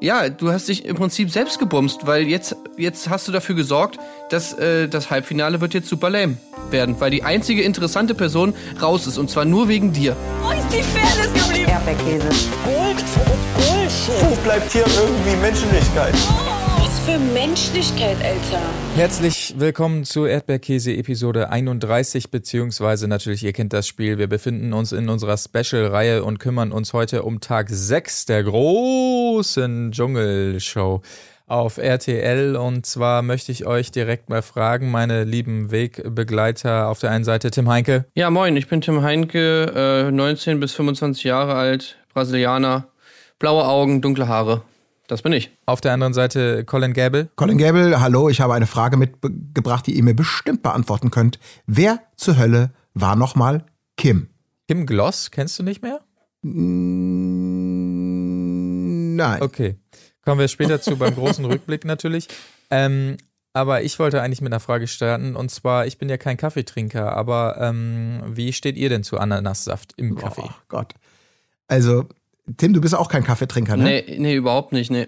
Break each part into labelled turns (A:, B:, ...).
A: Ja, du hast dich im Prinzip selbst gebumst, weil jetzt, jetzt hast du dafür gesorgt, dass äh, das Halbfinale wird jetzt super lame werden, weil die einzige interessante Person raus ist und zwar nur wegen dir.
B: Wo ist die Fairness geblieben?
C: Erdbeerkäse.
B: Gold, Bullshit.
D: Wo bleibt hier irgendwie Menschlichkeit?
B: Was für Menschlichkeit, Alter.
E: Herzlich willkommen zu Erdbeerkäse Episode 31, beziehungsweise natürlich, ihr kennt das Spiel. Wir befinden uns in unserer Special-Reihe und kümmern uns heute um Tag 6 der großen Dschungelshow auf RTL. Und zwar möchte ich euch direkt mal fragen, meine lieben Wegbegleiter, auf der einen Seite Tim Heinke.
A: Ja, moin, ich bin Tim Heinke, äh, 19 bis 25 Jahre alt, Brasilianer, blaue Augen, dunkle Haare. Das bin ich.
E: Auf der anderen Seite Colin Gable.
F: Colin Gable, hallo, ich habe eine Frage mitgebracht, die ihr mir bestimmt beantworten könnt. Wer zur Hölle war nochmal Kim?
E: Kim Gloss, kennst du nicht mehr?
F: Nein.
E: Okay. Kommen wir später zu beim großen Rückblick natürlich. Ähm, aber ich wollte eigentlich mit einer Frage starten. Und zwar, ich bin ja kein Kaffeetrinker, aber ähm, wie steht ihr denn zu Ananassaft im Kaffee?
F: Oh Gott. Also, Tim, du bist auch kein Kaffeetrinker, ne?
A: Nee, nee, überhaupt nicht, nee.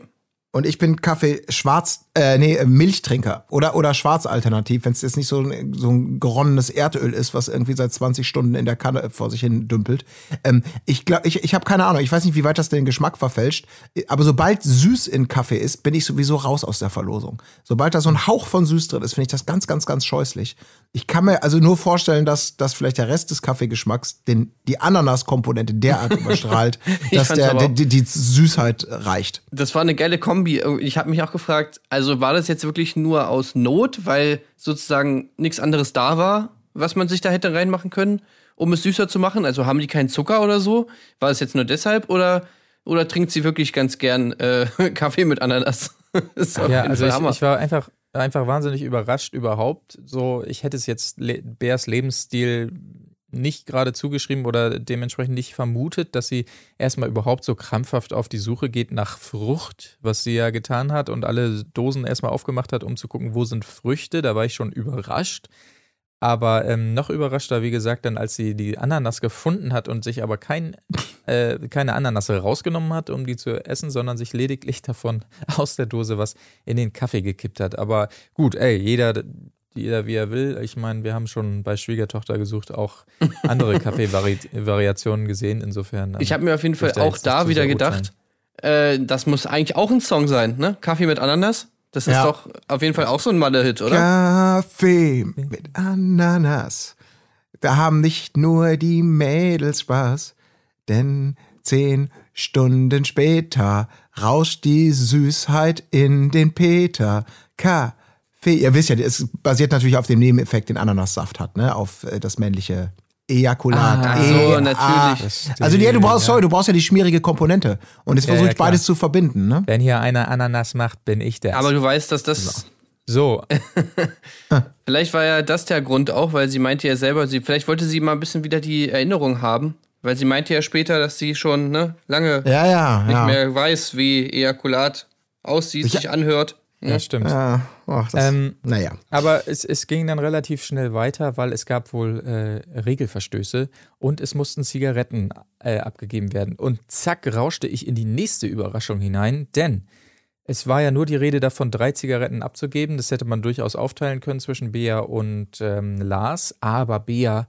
F: Und ich bin Kaffee schwarz, äh, nee, äh, Milchtrinker oder, oder schwarz alternativ, wenn es jetzt nicht so ein, so ein geronnenes Erdöl ist, was irgendwie seit 20 Stunden in der Kanne vor sich hin dümpelt. Ähm, ich glaube, ich, ich habe keine Ahnung, ich weiß nicht, wie weit das den Geschmack verfälscht, aber sobald süß in Kaffee ist, bin ich sowieso raus aus der Verlosung. Sobald da so ein Hauch von süß drin ist, finde ich das ganz, ganz, ganz scheußlich. Ich kann mir also nur vorstellen, dass, dass vielleicht der Rest des Kaffeegeschmacks den, die Ananas-Komponente derart überstrahlt, dass der,
A: aber auch-
F: die, die Süßheit reicht.
A: Das war eine geile Kombi. Ich habe mich auch gefragt, also war das jetzt wirklich nur aus Not, weil sozusagen nichts anderes da war, was man sich da hätte reinmachen können, um es süßer zu machen? Also haben die keinen Zucker oder so? War es jetzt nur deshalb oder, oder trinkt sie wirklich ganz gern äh, Kaffee mit Ananas? Das
E: Ja, also ich, ich war einfach, einfach wahnsinnig überrascht überhaupt. So, ich hätte es jetzt Le Bears Lebensstil nicht gerade zugeschrieben oder dementsprechend nicht vermutet, dass sie erstmal überhaupt so krampfhaft auf die Suche geht nach Frucht, was sie ja getan hat und alle Dosen erstmal aufgemacht hat, um zu gucken, wo sind Früchte. Da war ich schon überrascht. Aber ähm, noch überraschter, wie gesagt, dann, als sie die Ananas gefunden hat und sich aber kein, äh, keine Ananasse rausgenommen hat, um die zu essen, sondern sich lediglich davon aus der Dose was in den Kaffee gekippt hat. Aber gut, ey, jeder, jeder wie er will. Ich meine, wir haben schon bei Schwiegertochter gesucht auch andere Kaffeevariationen gesehen. Insofern. ähm,
A: Ich habe mir auf jeden Fall auch da wieder gedacht, äh, das muss eigentlich auch ein Song sein, ne? Kaffee mit Ananas. Das ist
F: Ja.
A: doch auf jeden Fall auch so ein Malle-Hit, oder?
F: Kaffee mit Ananas. Da haben nicht nur die Mädels Spaß, denn zehn Stunden später rauscht die Süßheit in den Peter. Kaffee. Ihr wisst ja, es basiert natürlich auf dem Nebeneffekt, den Ananassaft hat, ne? Auf äh, das männliche Ejakulat.
A: Ah, so,
F: E-
A: natürlich.
F: A. Also ja, du brauchst, sorry, du brauchst ja die schmierige Komponente. Und jetzt
E: Ja,
F: versuche
E: ja,
F: ich beides
E: klar.
F: zu verbinden, ne?
E: Wenn hier einer Ananas macht, bin ich der.
A: Aber du weißt, dass das
E: so,
A: Vielleicht war ja das der Grund auch, weil sie meinte ja selber, sie, vielleicht wollte sie mal ein bisschen wieder die Erinnerung haben, weil sie meinte ja später, dass sie schon ne, lange
F: Ja, ja,
A: nicht
F: ja.
A: mehr weiß, wie Ejakulat aussieht,
F: Ich-
A: sich anhört.
E: ja, stimmt.
F: Ja, ach, das,
E: Ähm,
F: naja.
E: Aber es, es ging dann relativ schnell weiter, weil es gab wohl äh, Regelverstöße und es mussten Zigaretten äh, abgegeben werden. Und zack, rauschte ich in die nächste Überraschung hinein, denn es war ja nur die Rede davon, drei Zigaretten abzugeben. Das hätte man durchaus aufteilen können zwischen Bea und ähm, Lars. Aber Bea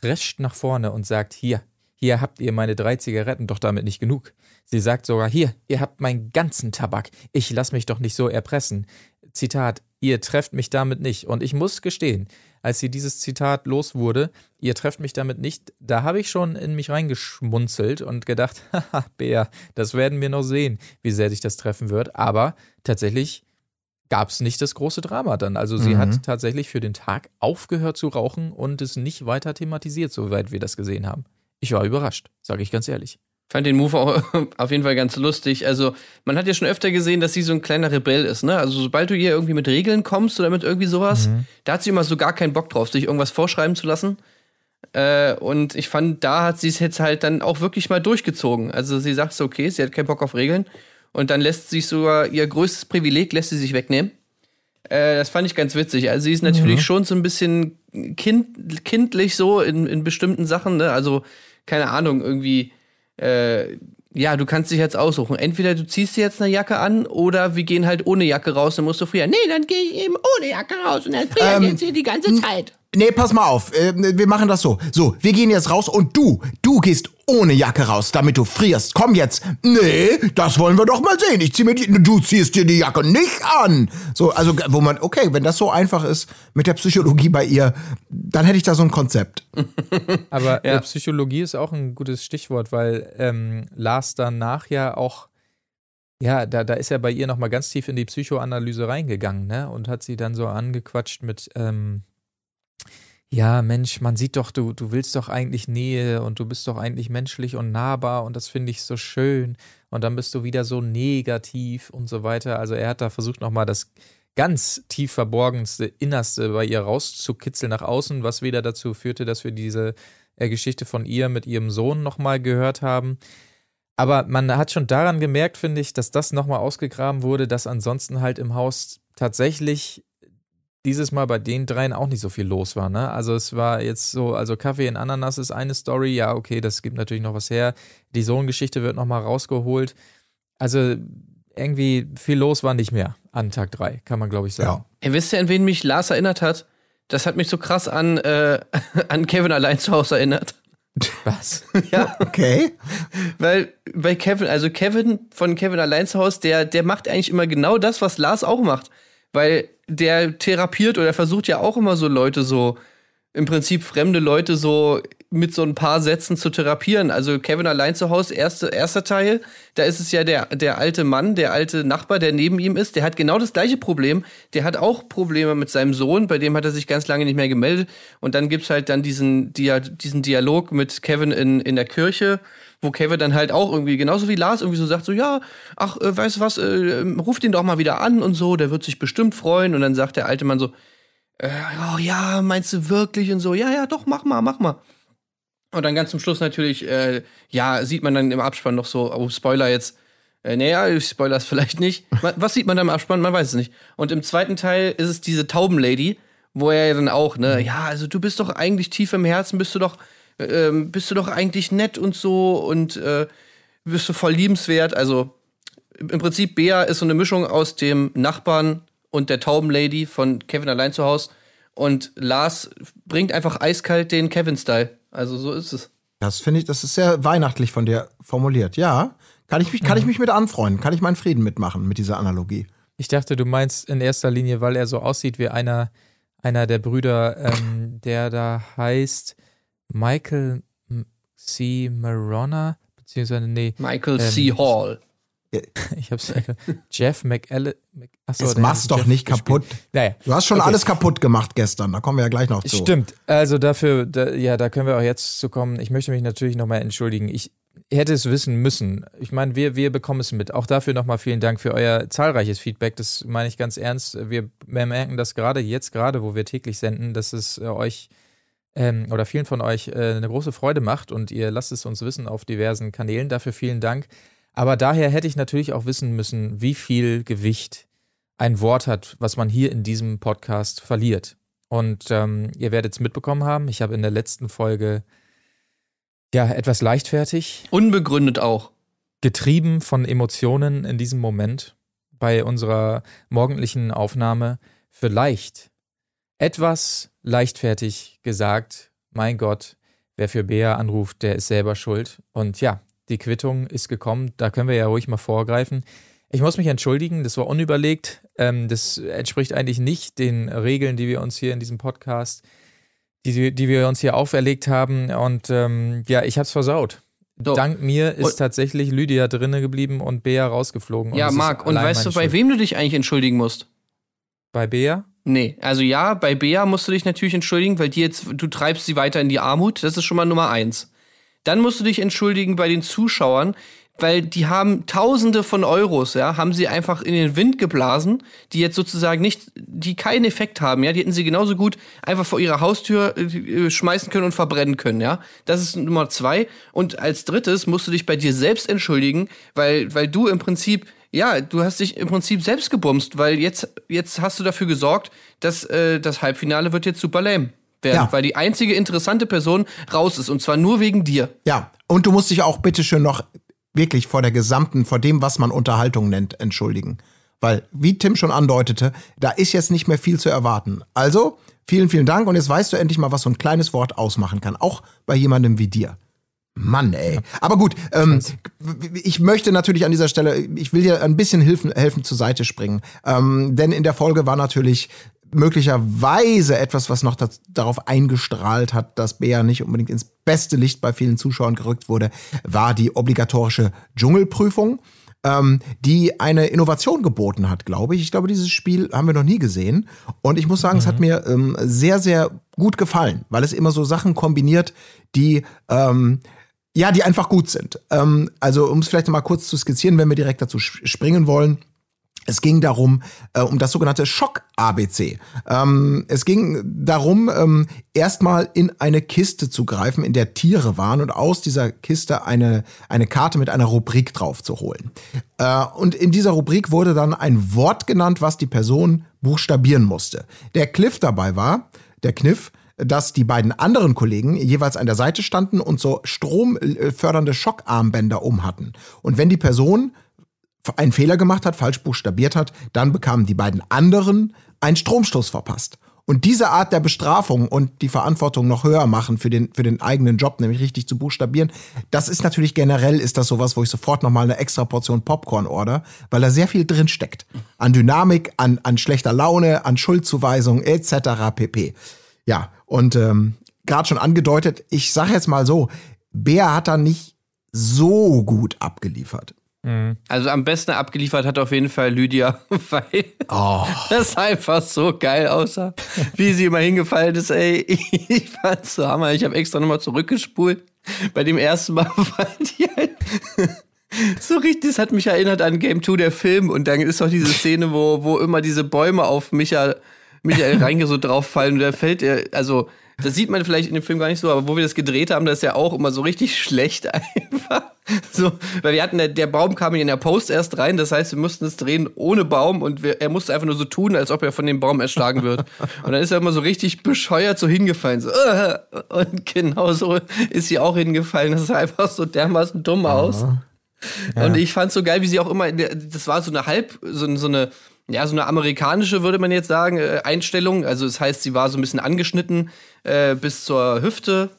E: prescht nach vorne und sagt, hier, hier habt ihr meine drei Zigaretten, doch damit nicht genug. Sie sagt sogar, hier, ihr habt meinen ganzen Tabak. Ich lass mich doch nicht so erpressen. Zitat, ihr trefft mich damit nicht. Und ich muss gestehen, als sie dieses Zitat los wurde, ihr trefft mich damit nicht, da habe ich schon in mich reingeschmunzelt und gedacht, haha, Bär, das werden wir noch sehen, wie sehr dich das treffen wird. Aber tatsächlich gab es nicht das große Drama dann. Also sie
F: Mhm.
E: hat tatsächlich für den Tag aufgehört zu rauchen und es nicht weiter thematisiert, soweit wir das gesehen haben. Ich war überrascht, sage ich ganz ehrlich.
A: Fand den Move auch auf jeden Fall ganz lustig. Also, man hat ja schon öfter gesehen, dass sie so ein kleiner Rebell ist, ne? Also, sobald du ihr irgendwie mit Regeln kommst oder mit irgendwie sowas, da hat sie immer so gar keinen Bock drauf, sich irgendwas vorschreiben zu lassen. Äh, und ich fand, da hat sie es jetzt halt dann auch wirklich mal durchgezogen. Also, sie sagt so, okay, sie hat keinen Bock auf Regeln. Und dann lässt sich sogar ihr größtes Privileg, lässt sie sich wegnehmen. Äh, das fand ich ganz witzig. Also sie ist natürlich schon so ein bisschen kind, kindlich so in, in bestimmten Sachen. Ne? Also keine Ahnung, irgendwie, äh, Ja, du kannst dich jetzt aussuchen. Entweder du ziehst dir jetzt eine Jacke an oder wir gehen halt ohne Jacke raus, dann musst du frieren. Nee, dann gehe ich eben ohne Jacke raus und dann frieren
F: Ähm,
A: jetzt hier die ganze Zeit.
F: Nee, pass mal auf. Äh, wir machen das so. So, wir gehen jetzt raus und du, du gehst ohne Jacke raus, damit du frierst. Komm jetzt. Nee, das wollen wir doch mal sehen. Ich zieh mir die, du ziehst dir die Jacke nicht an. So, also, wo man, okay, wenn das so einfach ist mit der Psychologie bei ihr, dann hätte ich da so ein Konzept.
E: Aber
A: Ja.
E: äh, Psychologie ist auch ein gutes Stichwort, weil ähm, Lars danach ja auch, ja, da, da ist er bei ihr nochmal ganz tief in die Psychoanalyse reingegangen, ne? Und hat sie dann so angequatscht mit, ähm, ja, Mensch, man sieht doch, du, du willst doch eigentlich Nähe und du bist doch eigentlich menschlich und nahbar und das finde ich so schön. Und dann bist du wieder so negativ und so weiter. Also er hat da versucht nochmal das ganz tief verborgenste, innerste bei ihr rauszukitzeln nach außen, was wieder dazu führte, dass wir diese äh, Geschichte von ihr mit ihrem Sohn nochmal gehört haben. Aber man hat schon daran gemerkt, finde ich, dass das nochmal ausgegraben wurde, dass ansonsten halt im Haus tatsächlich dieses Mal bei den dreien auch nicht so viel los war. Ne? Also es war jetzt so, also Kaffee in Ananas ist eine Story, ja, okay, das gibt natürlich noch was her. Die Sohngeschichte wird nochmal rausgeholt. Also irgendwie viel los war nicht mehr an Tag drei, kann man glaube ich sagen.
A: Ey, wisst ihr, an wen mich Lars erinnert hat? Das hat mich so krass an, äh, an Kevin allein zu Hause erinnert.
E: Was?
A: Ja,
F: Okay.
A: weil bei Kevin, also Kevin von Kevin allein zu Hause, der, der macht eigentlich immer genau das, was Lars auch macht. Weil der therapiert oder versucht ja auch immer so Leute so, im Prinzip fremde Leute so mit so ein paar Sätzen zu therapieren. Also Kevin allein zu Hause, erste, erster Teil, da ist es ja der, der alte Mann, der alte Nachbar, der neben ihm ist, der hat genau das gleiche Problem. Der hat auch Probleme mit seinem Sohn, bei dem hat er sich ganz lange nicht mehr gemeldet. Und dann gibt's halt dann diesen, Dia diesen Dialog mit Kevin in, in der Kirche, wo Kevin dann halt auch irgendwie, genauso wie Lars, irgendwie so sagt, so, ja, ach, äh, weißt du was, äh, ruft ihn doch mal wieder an und so, der wird sich bestimmt freuen. Und dann sagt der alte Mann so, äh, oh ja, meinst du wirklich und so, ja, ja, doch, mach mal, mach mal. Und dann ganz zum Schluss natürlich, äh, ja, sieht man dann im Abspann noch so, oh, Spoiler jetzt, äh, naja, ich spoiler es vielleicht nicht. Was sieht man da im Abspann? Man weiß es nicht. Und im zweiten Teil ist es diese Taubenlady, wo er ja dann auch, ne, ja, also du bist doch eigentlich tief im Herzen, bist du doch, ähm, bist du doch eigentlich nett und so und äh, bist du voll liebenswert. Also im Prinzip, Bea ist so eine Mischung aus dem Nachbarn und der Taubenlady von Kevin allein zu Haus. Und Lars bringt einfach eiskalt den Kevin-Style. Also so ist es.
F: Das finde ich, das ist sehr weihnachtlich von dir formuliert. Ja. Kann ich mich, kann ich mich mit anfreunden? Kann ich meinen Frieden mitmachen mit dieser Analogie?
E: Ich dachte, du meinst in erster Linie, weil er so aussieht wie einer, einer der Brüder, ähm, der da heißt Michael C. Maronna, beziehungsweise, nee,
A: Michael
E: Ähm,
A: C. Hall.
E: ich hab's Jeff McAllen. Mc, achso, der
F: mach's doch
E: Jeff
F: nicht
E: gespielt.
F: kaputt.
E: Naja.
F: Du hast schon
E: Okay.
F: alles kaputt gemacht gestern. Da kommen wir ja gleich noch zu.
E: Stimmt. Also dafür, da, ja, da können wir auch jetzt zu kommen. Ich möchte mich natürlich nochmal entschuldigen. Ich hätte es wissen müssen. Ich meine, wir, wir bekommen es mit. Auch dafür nochmal vielen Dank für euer zahlreiches Feedback. Das meine ich ganz ernst. Wir, wir merken das gerade jetzt, gerade wo wir täglich senden, dass es äh, euch ähm, oder vielen von euch äh, eine große Freude macht und ihr lasst es uns wissen auf diversen Kanälen. Dafür vielen Dank. Aber daher hätte ich natürlich auch wissen müssen, wie viel Gewicht ein Wort hat, was man hier in diesem Podcast verliert. Und ähm, ihr werdet es mitbekommen haben. Ich habe in der letzten Folge ja etwas leichtfertig,
A: Unbegründet auch.
E: getrieben von Emotionen in diesem Moment bei unserer morgendlichen Aufnahme, vielleicht etwas leichtfertig gesagt, mein Gott, wer für Bea anruft, der ist selber schuld. Und ja, die Quittung ist gekommen, da können wir ja ruhig mal vorgreifen. Ich muss mich entschuldigen, das war unüberlegt. Ähm, das entspricht eigentlich nicht den Regeln, die wir uns hier in diesem Podcast, die, die wir uns hier auferlegt haben. Und ähm, ja, ich hab's versaut.
A: So.
E: Dank mir ist
A: Und-
E: tatsächlich Lydia drinne geblieben und Bea rausgeflogen.
A: Ja,
E: es
A: Marc, und weißt du, bei
E: Schuld.
A: wem du dich eigentlich entschuldigen musst?
E: Bei Bea?
A: Nee, also ja, bei Bea musst du dich natürlich entschuldigen, weil die jetzt, du treibst sie weiter in die Armut. Das ist schon mal Nummer eins. Dann musst du dich entschuldigen bei den Zuschauern, weil die haben Tausende von Euros, ja, haben sie einfach in den Wind geblasen, die jetzt sozusagen nicht, die keinen Effekt haben, ja, die hätten sie genauso gut einfach vor ihrer Haustür äh, schmeißen können und verbrennen können, ja. Das ist Nummer zwei. Und als drittes musst du dich bei dir selbst entschuldigen, weil, weil du im Prinzip ja, du hast dich im Prinzip selbst gebumst, weil jetzt, jetzt hast du dafür gesorgt, dass äh, das Halbfinale wird jetzt super lame werden,
F: Ja.
A: weil die einzige interessante Person raus ist und zwar nur wegen dir.
F: Ja, und du musst dich auch bitte schön noch wirklich vor der gesamten, vor dem, was man Unterhaltung nennt, entschuldigen. Weil, wie Tim schon andeutete, da ist jetzt nicht mehr viel zu erwarten. Also, vielen, vielen Dank und jetzt weißt du endlich mal, was so ein kleines Wort ausmachen kann. Auch bei jemandem wie dir. Mann, ey. Aber gut, ähm, ich möchte natürlich an dieser Stelle, ich will dir ein bisschen helfen, helfen zur Seite springen. Ähm, denn in der Folge war natürlich möglicherweise etwas, was noch das, darauf eingestrahlt hat, dass Bea nicht unbedingt ins beste Licht bei vielen Zuschauern gerückt wurde, war die obligatorische Dschungelprüfung, ähm, die eine Innovation geboten hat, glaube ich. Ich glaube, dieses Spiel haben wir noch nie gesehen. Und ich muss sagen, mhm. es hat mir ähm, sehr, sehr gut gefallen, weil es immer so Sachen kombiniert, die ähm, ja, die einfach gut sind. Ähm, also, um es vielleicht mal kurz zu skizzieren, wenn wir direkt dazu springen wollen. Es ging darum, äh, um das sogenannte Schock-ABC. Ähm, es ging darum, ähm, erstmal in eine Kiste zu greifen, in der Tiere waren und aus dieser Kiste eine, eine Karte mit einer Rubrik drauf zu holen. Äh, und in dieser Rubrik wurde dann ein Wort genannt, was die Person buchstabieren musste. Der Cliff dabei war, der Kniff, dass die beiden anderen Kollegen jeweils an der Seite standen und so stromfördernde Schockarmbänder um hatten. Und wenn die Person einen Fehler gemacht hat, falsch buchstabiert hat, dann bekamen die beiden anderen einen Stromstoß verpasst. Und diese Art der Bestrafung und die Verantwortung noch höher machen für den, für den eigenen Job, nämlich richtig zu buchstabieren, das ist natürlich generell, ist das sowas, wo ich sofort nochmal eine extra Portion Popcorn order, weil da sehr viel drin steckt. An Dynamik, an, an schlechter Laune, an Schuldzuweisung etc. pp. Ja, und ähm, gerade schon angedeutet, ich sage jetzt mal so, Bär hat da nicht so gut abgeliefert.
A: Mhm. Also am besten abgeliefert hat auf jeden Fall Lydia, weil oh. das einfach so geil aussah, wie sie immer hingefallen ist. Ey, ich fand's so hammer. Ich habe extra nochmal zurückgespult. Bei dem ersten Mal war die halt so richtig, das hat mich erinnert an Game 2, der Film. Und dann ist doch diese Szene, wo, wo immer diese Bäume auf Micha Michael Reinke so drauf fallen und da fällt er, also das sieht man vielleicht in dem Film gar nicht so, aber wo wir das gedreht haben, das ist ja auch immer so richtig schlecht einfach. So, weil wir hatten, der, der Baum kam in der Post erst rein, das heißt, wir mussten es drehen ohne Baum und wir, er musste einfach nur so tun, als ob er von dem Baum erschlagen wird. Und dann ist er immer so richtig bescheuert so hingefallen. So, äh, und genau so ist sie auch hingefallen. Das sah einfach so dermaßen dumm aus. Ja. Und ich fand so geil, wie sie auch immer, das war so eine halb, so, so eine ja, so eine amerikanische, würde man jetzt sagen, äh, Einstellung. Also das heißt, sie war so ein bisschen angeschnitten äh, bis zur Hüfte.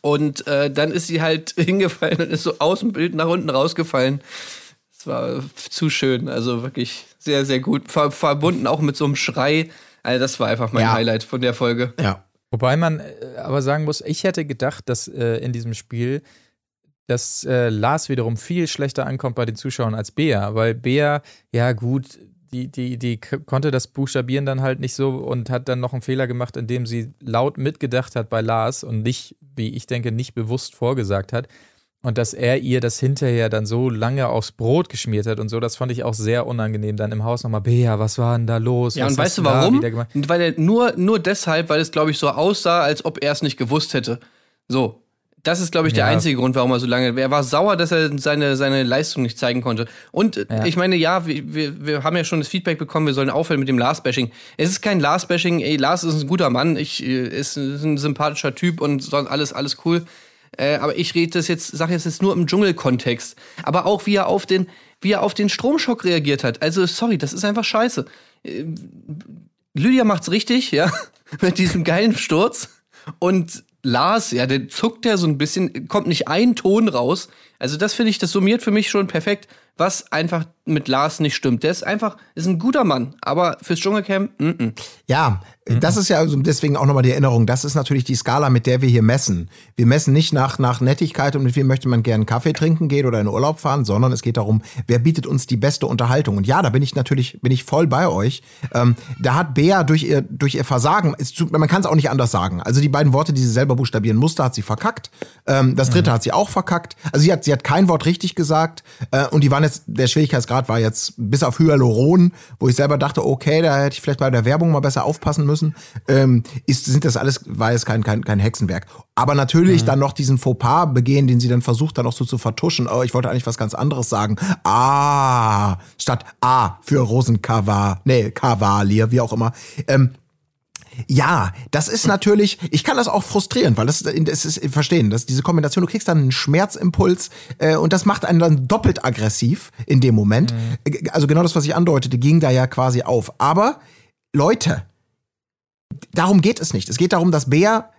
A: Und äh, dann ist sie halt hingefallen und ist so aus dem Bild nach unten rausgefallen. Das war zu schön. Also wirklich sehr, sehr gut. Ver verbunden auch mit so einem Schrei. Also das war einfach mein ja. Highlight von der Folge.
E: Ja. Wobei man äh, aber sagen muss, ich hätte gedacht, dass äh, in diesem Spiel dass äh, Lars wiederum viel schlechter ankommt bei den Zuschauern als Bea, weil Bea, ja gut, die, die, die konnte das Buchstabieren dann halt nicht so und hat dann noch einen Fehler gemacht, indem sie laut mitgedacht hat bei Lars und nicht, wie ich denke, nicht bewusst vorgesagt hat. Und dass er ihr das hinterher dann so lange aufs Brot geschmiert hat und so, das fand ich auch sehr unangenehm. Dann im Haus nochmal, Bea, was war denn da los?
A: Ja,
E: was
A: und weißt du warum? Weil er nur, nur deshalb, weil es, glaube ich, so aussah, als ob er es nicht gewusst hätte. So, das ist, glaube ich, der ja. einzige Grund, warum er so lange. Er war sauer, dass er seine, seine Leistung nicht zeigen konnte. Und ja. ich meine, ja, wir, wir haben ja schon das Feedback bekommen, wir sollen aufhören mit dem Lars-Bashing. Es ist kein Lars-Bashing, ey, Lars ist ein guter Mann, ich äh, ist ein sympathischer Typ und sonst alles, alles cool. Äh, aber ich rede das jetzt, sage jetzt, jetzt nur im Dschungelkontext. Aber auch wie er auf den, wie er auf den Stromschock reagiert hat. Also, sorry, das ist einfach scheiße. Äh, Lydia macht's richtig, ja, mit diesem geilen Sturz. Und Lars, ja, der zuckt ja so ein bisschen, kommt nicht ein Ton raus. Also das finde ich, das summiert für mich schon perfekt, was einfach mit Lars nicht stimmt. Der ist einfach, ist ein guter Mann, aber fürs Dschungelcamp, mm -mm.
F: Ja, Mhm. Das ist ja also deswegen auch nochmal die Erinnerung. Das ist natürlich die Skala, mit der wir hier messen. Wir messen nicht nach, nach Nettigkeit und mit wem möchte man gerne Kaffee trinken gehen oder in Urlaub fahren, sondern es geht darum, wer bietet uns die beste Unterhaltung. Und ja, da bin ich natürlich, bin ich voll bei euch. Ähm, da hat Bea durch ihr, durch ihr Versagen, man kann es auch nicht anders sagen. Also die beiden Worte, die sie selber buchstabieren musste, hat sie verkackt. Ähm, das dritte mhm. hat sie auch verkackt. Also sie hat, sie hat kein Wort richtig gesagt. Äh, und die waren jetzt, der Schwierigkeitsgrad war jetzt bis auf Hyaluron, wo ich selber dachte, okay, da hätte ich vielleicht bei der Werbung mal besser aufpassen müssen ähm, ist, sind das alles, war jetzt kein, kein, kein Hexenwerk. Aber natürlich mhm. dann noch diesen Fauxpas begehen, den sie dann versucht, dann noch so zu vertuschen. Oh, ich wollte eigentlich was ganz anderes sagen. Ah, statt A für Rosenkavalier, nee, Kavalier, wie auch immer. Ähm, Ja, das ist natürlich, ich kann das auch frustrieren, weil das, das ist verstehen, dass diese Kombination, du kriegst dann einen Schmerzimpuls äh, und das macht einen dann doppelt aggressiv in dem Moment.
E: Mhm.
F: Also genau das, was ich andeutete, ging da ja quasi auf. Aber Leute, darum geht es nicht. Es geht darum, dass Bea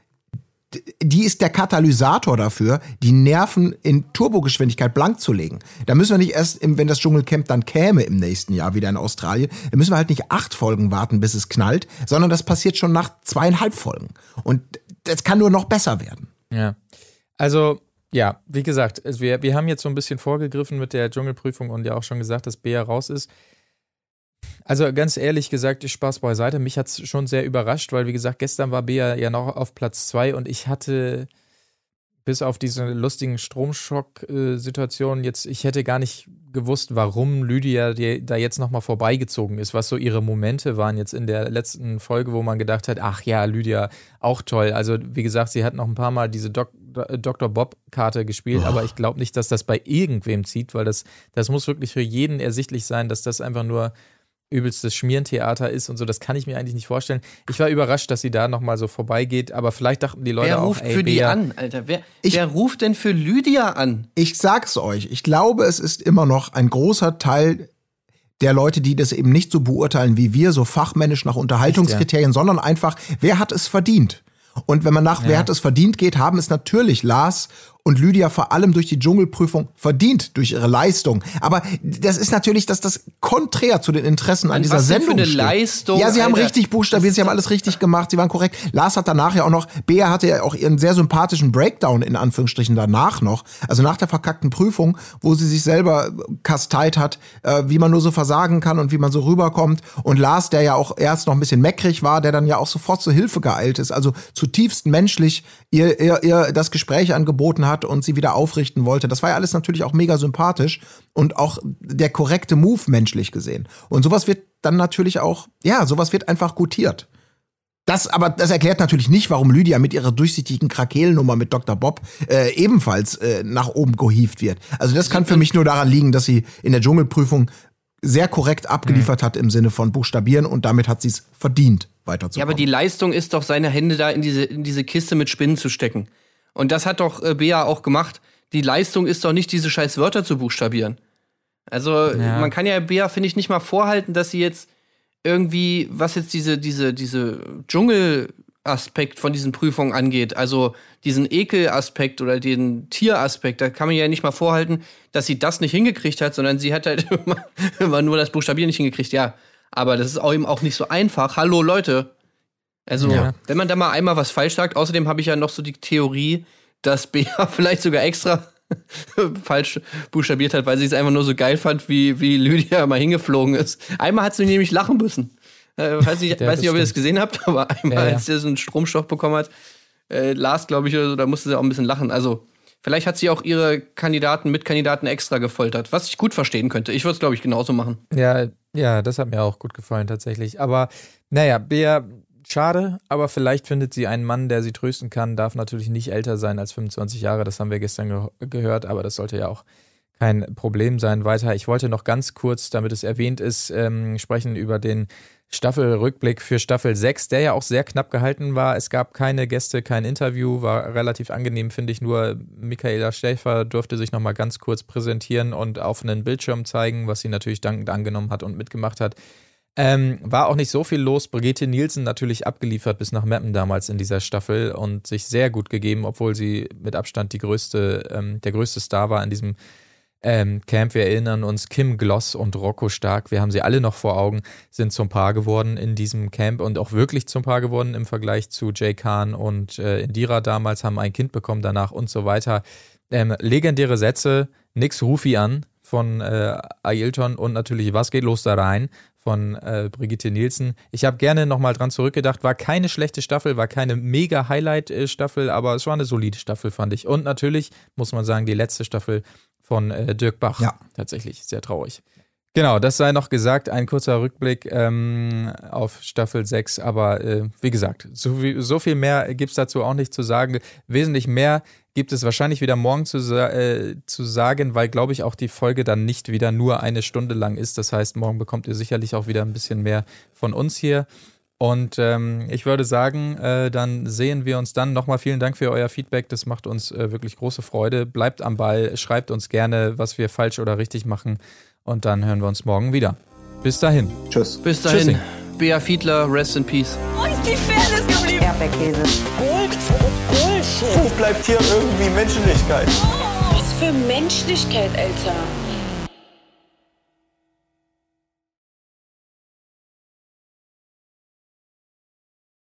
F: die ist der Katalysator dafür, die Nerven in Turbogeschwindigkeit blank zu legen. Da müssen wir nicht erst, wenn das Dschungelcamp dann käme im nächsten Jahr wieder in Australien, da müssen wir halt nicht acht Folgen warten, bis es knallt, sondern das passiert schon nach zweieinhalb Folgen. Und das kann nur noch besser werden.
E: Ja. Also, ja, wie gesagt, es- wir, wir haben jetzt so ein bisschen vorgegriffen mit der Dschungelprüfung und ja auch schon gesagt, dass Bea raus ist. Also ganz ehrlich gesagt, Spaß beiseite. Mich hat es schon sehr überrascht, weil wie gesagt, gestern war Bea ja noch auf Platz zwei und ich hatte bis auf diese lustigen Stromschock-Situationen jetzt, ich hätte gar nicht gewusst, warum Lydia da jetzt nochmal vorbeigezogen ist, was so ihre Momente waren jetzt in der letzten Folge, wo man gedacht hat, ach ja, Lydia, auch toll. Also wie gesagt, sie hat noch ein paar Mal diese Dok Dr. Bob-Karte gespielt, aber ich glaube nicht, dass das bei irgendwem zieht, weil das, das muss wirklich für jeden ersichtlich sein, dass das einfach nur übelstes Schmierentheater ist und so. Das kann ich mir eigentlich nicht vorstellen. Ich war überrascht, dass sie da nochmal so vorbeigeht, aber vielleicht dachten die Leute
A: Wer
E: auch,
A: ruft
E: ey,
A: für die
E: Bea,
A: an, Alter? Wer,
F: Ich-
A: wer ruft denn für Lydia an?
F: Ich sag's euch, ich glaube, es ist immer noch ein großer Teil der Leute, die das eben nicht so beurteilen wie wir, so fachmännisch nach Unterhaltungskriterien, sondern einfach, wer hat es verdient? Und wenn man nach wer hat es verdient geht, haben es natürlich Lars und Lydia vor allem durch die Dschungelprüfung verdient, durch ihre Leistung. Aber das ist natürlich das, das konträr zu den Interessen an
A: An
F: dieser
A: was denn für
F: Sendung.
A: eine
F: steht.
A: Leistung,
F: Ja, sie haben
A: Alter?
F: richtig buchstabiert, sie haben alles richtig gemacht, sie waren korrekt. Lars hat danach ja auch noch, Bea hatte ja auch ihren sehr sympathischen Breakdown in Anführungsstrichen danach noch, also nach der verkackten Prüfung, wo sie sich selber kasteit hat, äh, wie man nur so versagen kann und wie man so rüberkommt. Und Lars, der ja auch erst noch ein bisschen meckrig war, der dann ja auch sofort zur Hilfe geeilt ist, also zutiefst menschlich ihr, ihr, ihr das Gespräch angeboten hat und sie wieder aufrichten wollte. Das war ja alles natürlich auch mega sympathisch und auch der korrekte Move menschlich gesehen. Und sowas wird dann natürlich auch, ja, sowas wird einfach gutiert. Das, aber das erklärt natürlich nicht, warum Lydia mit ihrer durchsichtigen Krakelnummer mit Dr. Bob äh, ebenfalls äh, nach oben gehievt wird. Also das kann für mich nur daran liegen, dass sie in der Dschungelprüfung sehr korrekt abgeliefert hat im Sinne von Buchstabieren und damit hat sie es verdient,
A: Ja,
F: weiterzukommen.
A: aber die Leistung ist doch, seine Hände da in diese, in diese Kiste mit Spinnen zu stecken. Und das hat doch äh, Bea auch gemacht. Die Leistung ist doch nicht, diese scheiß Wörter zu buchstabieren. Also,
E: Ja.
A: man kann ja Bea, finde ich, nicht mal vorhalten, dass sie jetzt irgendwie, was jetzt diese, diese, diese Dschungelaspekt von diesen Prüfungen angeht, also diesen Ekelaspekt oder den Tieraspekt, da kann man ja nicht mal vorhalten, dass sie das nicht hingekriegt hat, sondern sie hat halt immer, immer nur das Buchstabieren nicht hingekriegt, ja. Aber das ist auch eben auch nicht so einfach. Hallo Leute. Also,
E: Ja.
A: wenn man da mal einmal was falsch sagt, außerdem habe ich ja noch so die Theorie, dass Bea vielleicht sogar extra falsch buchstabiert hat, weil sie es einfach nur so geil fand, wie, wie Lydia mal hingeflogen ist. Einmal hat sie nämlich lachen müssen. Äh, weiß nicht,
E: Ja,
A: weiß nicht ob ihr das gesehen habt, aber einmal,
E: Ja,
A: als sie so einen Stromstoff bekommen hat, äh, Lars, glaube ich, so, da musste sie auch ein bisschen lachen. Also, vielleicht hat sie auch ihre Kandidaten, Mitkandidaten extra gefoltert, was ich gut verstehen könnte. Ich würde es, glaube ich, genauso machen.
E: Ja, ja, das hat mir auch gut gefallen tatsächlich. Aber naja, Bea, schade, aber vielleicht findet sie einen Mann, der sie trösten kann. Darf natürlich nicht älter sein als 25 Jahre, das haben wir gestern ge gehört, aber das sollte ja auch kein Problem sein. Weiter, ich wollte noch ganz kurz, damit es erwähnt ist, ähm, sprechen über den Staffelrückblick für Staffel 6, der ja auch sehr knapp gehalten war. Es gab keine Gäste, kein Interview, war relativ angenehm, finde ich. Nur Michaela Schäfer durfte sich nochmal ganz kurz präsentieren und auf einen Bildschirm zeigen, was sie natürlich dankend angenommen hat und mitgemacht hat. Ähm, war auch nicht so viel los. Brigitte Nielsen natürlich abgeliefert bis nach Meppen damals in dieser Staffel und sich sehr gut gegeben, obwohl sie mit Abstand die größte, ähm, der größte Star war in diesem ähm, Camp. Wir erinnern uns, Kim Gloss und Rocco Stark, wir haben sie alle noch vor Augen, sind zum Paar geworden in diesem Camp und auch wirklich zum Paar geworden im Vergleich zu Jay Khan und äh, Indira damals, haben ein Kind bekommen danach und so weiter. Ähm, legendäre Sätze, nix Rufi an von äh, Ailton und natürlich Was geht los da rein von äh, Brigitte Nielsen. Ich habe gerne nochmal dran zurückgedacht, war keine schlechte Staffel, war keine mega Highlight-Staffel, aber es war eine solide Staffel, fand ich. Und natürlich, muss man sagen, die letzte Staffel von äh, Dirk Bach.
F: Ja.
E: Tatsächlich, sehr traurig. Genau, das sei noch gesagt, ein kurzer Rückblick ähm, auf Staffel 6, aber äh, wie gesagt, so viel, so viel mehr gibt es dazu auch nicht zu sagen. Wesentlich mehr gibt es wahrscheinlich wieder morgen zu, äh, zu sagen, weil, glaube ich, auch die Folge dann nicht wieder nur eine Stunde lang ist. Das heißt, morgen bekommt ihr sicherlich auch wieder ein bisschen mehr von uns hier. Und ähm, ich würde sagen, äh, dann sehen wir uns dann. Nochmal vielen Dank für euer Feedback. Das macht uns äh, wirklich große Freude. Bleibt am Ball, schreibt uns gerne, was wir falsch oder richtig machen. Und dann hören wir uns morgen wieder. Bis dahin.
F: Tschüss.
A: Bis dahin.
E: Tschüssing.
A: Bea Fiedler, rest in peace.
B: Wo ist die Fairness geblieben?
C: Erdbeerkäse.
B: Gold, Bullshit.
D: Wo bleibt hier irgendwie Menschlichkeit?
B: Was für Menschlichkeit, Alter.